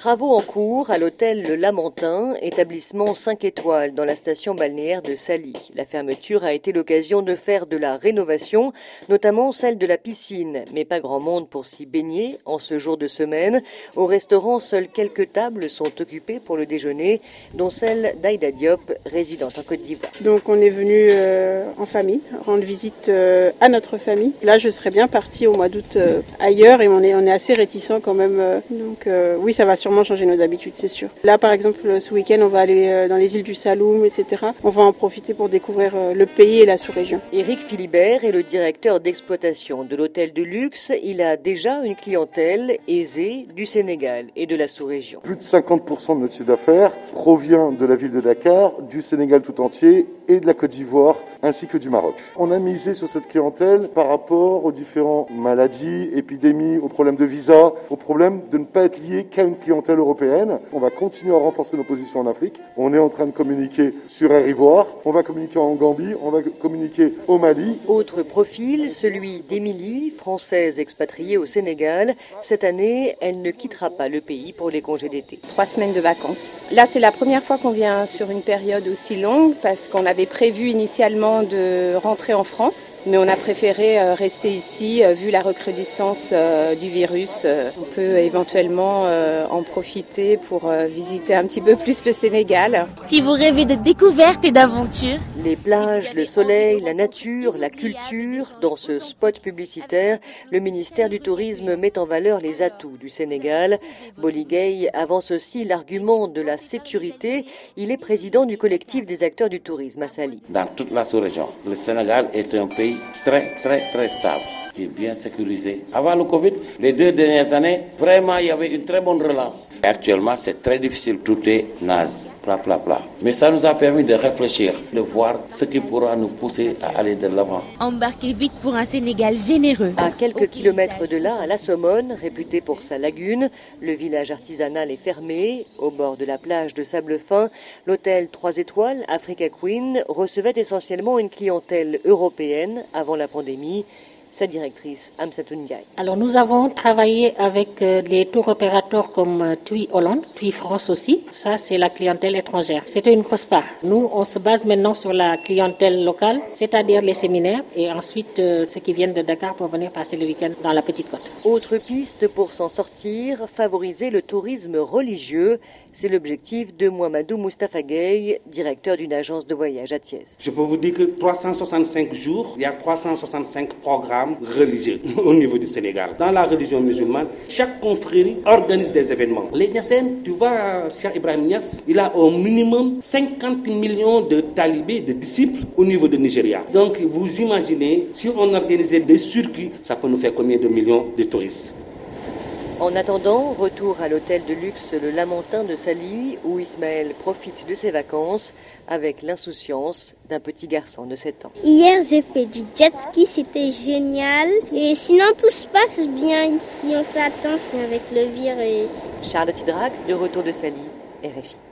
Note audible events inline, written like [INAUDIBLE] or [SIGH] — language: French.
Travaux en cours à l'hôtel Le Lamentin, établissement 5 étoiles dans la station balnéaire de Sally. La fermeture a été l'occasion de faire de la rénovation, notamment celle de la piscine, mais pas grand monde pour s'y baigner en ce jour de semaine. Au restaurant, seules quelques tables sont occupées pour le déjeuner, dont celle d'Aïda Diop, résidente en Côte d'Ivoire. Donc on est venu euh, en famille, rendre visite euh, à notre famille. Là, je serais bien partie au mois d'août euh, ailleurs et on est, on est assez réticent quand même. donc oui, ça va sûrement changer nos habitudes, c'est sûr. Là, par exemple, ce week-end, on va aller euh, dans les îles du Saloum, etc. On va en profiter pour découvrir euh, le pays et la sous-région. Éric Philibert est le directeur d'exploitation de l'hôtel de luxe. Il a déjà une clientèle aisée du Sénégal et de la sous-région. Plus de 50% de notre chiffre d'affaires provient de la ville de Dakar, du Sénégal tout entier et de la Côte d'Ivoire ainsi que du Maroc. On a misé sur cette clientèle par rapport aux différentes maladies, épidémies, aux problèmes de visa, aux problèmes de ne pas être lié qu'à une clientèle européenne. On va continuer à renforcer nos positions en Afrique. On est en train de communiquer sur Air Ivoire. On va communiquer en Gambie. On va communiquer au Mali. Autre profil, celui d'Émilie, française expatriée au Sénégal. Cette année, elle ne quittera pas le pays pour les congés d'été. Trois semaines de vacances. Là, c'est la première fois qu'on vient sur une période aussi longue parce qu'on avait prévu initialement de rentrer en France, mais on a préféré euh, rester ici euh, vu la recrudescence euh, du virus. On peut éventuellement en profiter pour visiter un petit peu plus le Sénégal. Si vous rêvez de découvertes et d'aventures, les plages, le soleil, la nature, la culture, dans ce spot publicitaire, le ministère du Tourisme met en valeur les atouts du Sénégal. Boligay avance aussi l'argument de la sécurité. Il est président du collectif des acteurs du tourisme à Dans toute la sous-région, le Sénégal est un pays très très très stable qui est bien sécurisé. Avant le Covid, les deux dernières années, vraiment, il y avait une très bonne relance. actuellement, c'est très difficile. Tout est naze, plat, plat, plat. Mais ça nous a permis de réfléchir, de voir ce qui pourra nous pousser à aller de l'avant. Embarquez vite pour un Sénégal généreux. À quelques kilomètres de là, à La Somone, réputé pour sa lagune, le village artisanal est fermé. Au bord de la plage de sable fin, l'hôtel 3 étoiles, Africa Queen, recevait essentiellement une clientèle européenne avant la pandémie sa directrice, Amsatou Ndiaye. Alors nous avons travaillé avec euh, les tours opérateurs comme euh, TUI Hollande, TUI France aussi. Ça, c'est la clientèle étrangère. C'était une COSPA. Nous, on se base maintenant sur la clientèle locale, c'est-à-dire les séminaires et ensuite euh, ceux qui viennent de Dakar pour venir passer le week-end dans la Petite Côte. Autre piste pour s'en sortir, favoriser le tourisme religieux. C'est l'objectif de Mohamedou Mustafa Gay, directeur d'une agence de voyage à Thiès. Je peux vous dire que 365 jours, il y a 365 programmes religieux [LAUGHS] au niveau du Sénégal. Dans la religion musulmane, chaque confrérie organise des événements. Les tu vois, Cheikh Ibrahim Niass, il a au minimum 50 millions de talibés, de disciples au niveau de Nigeria. Donc vous imaginez, si on organisait des circuits, ça peut nous faire combien de millions de touristes? En attendant, retour à l'hôtel de luxe Le Lamentin de Sali, où Ismaël profite de ses vacances avec l'insouciance d'un petit garçon de 7 ans. Hier, j'ai fait du jet ski, c'était génial. Et sinon, tout se passe bien ici. On fait attention avec le virus. Charlotte Hydrac, de retour de Sali, RFI.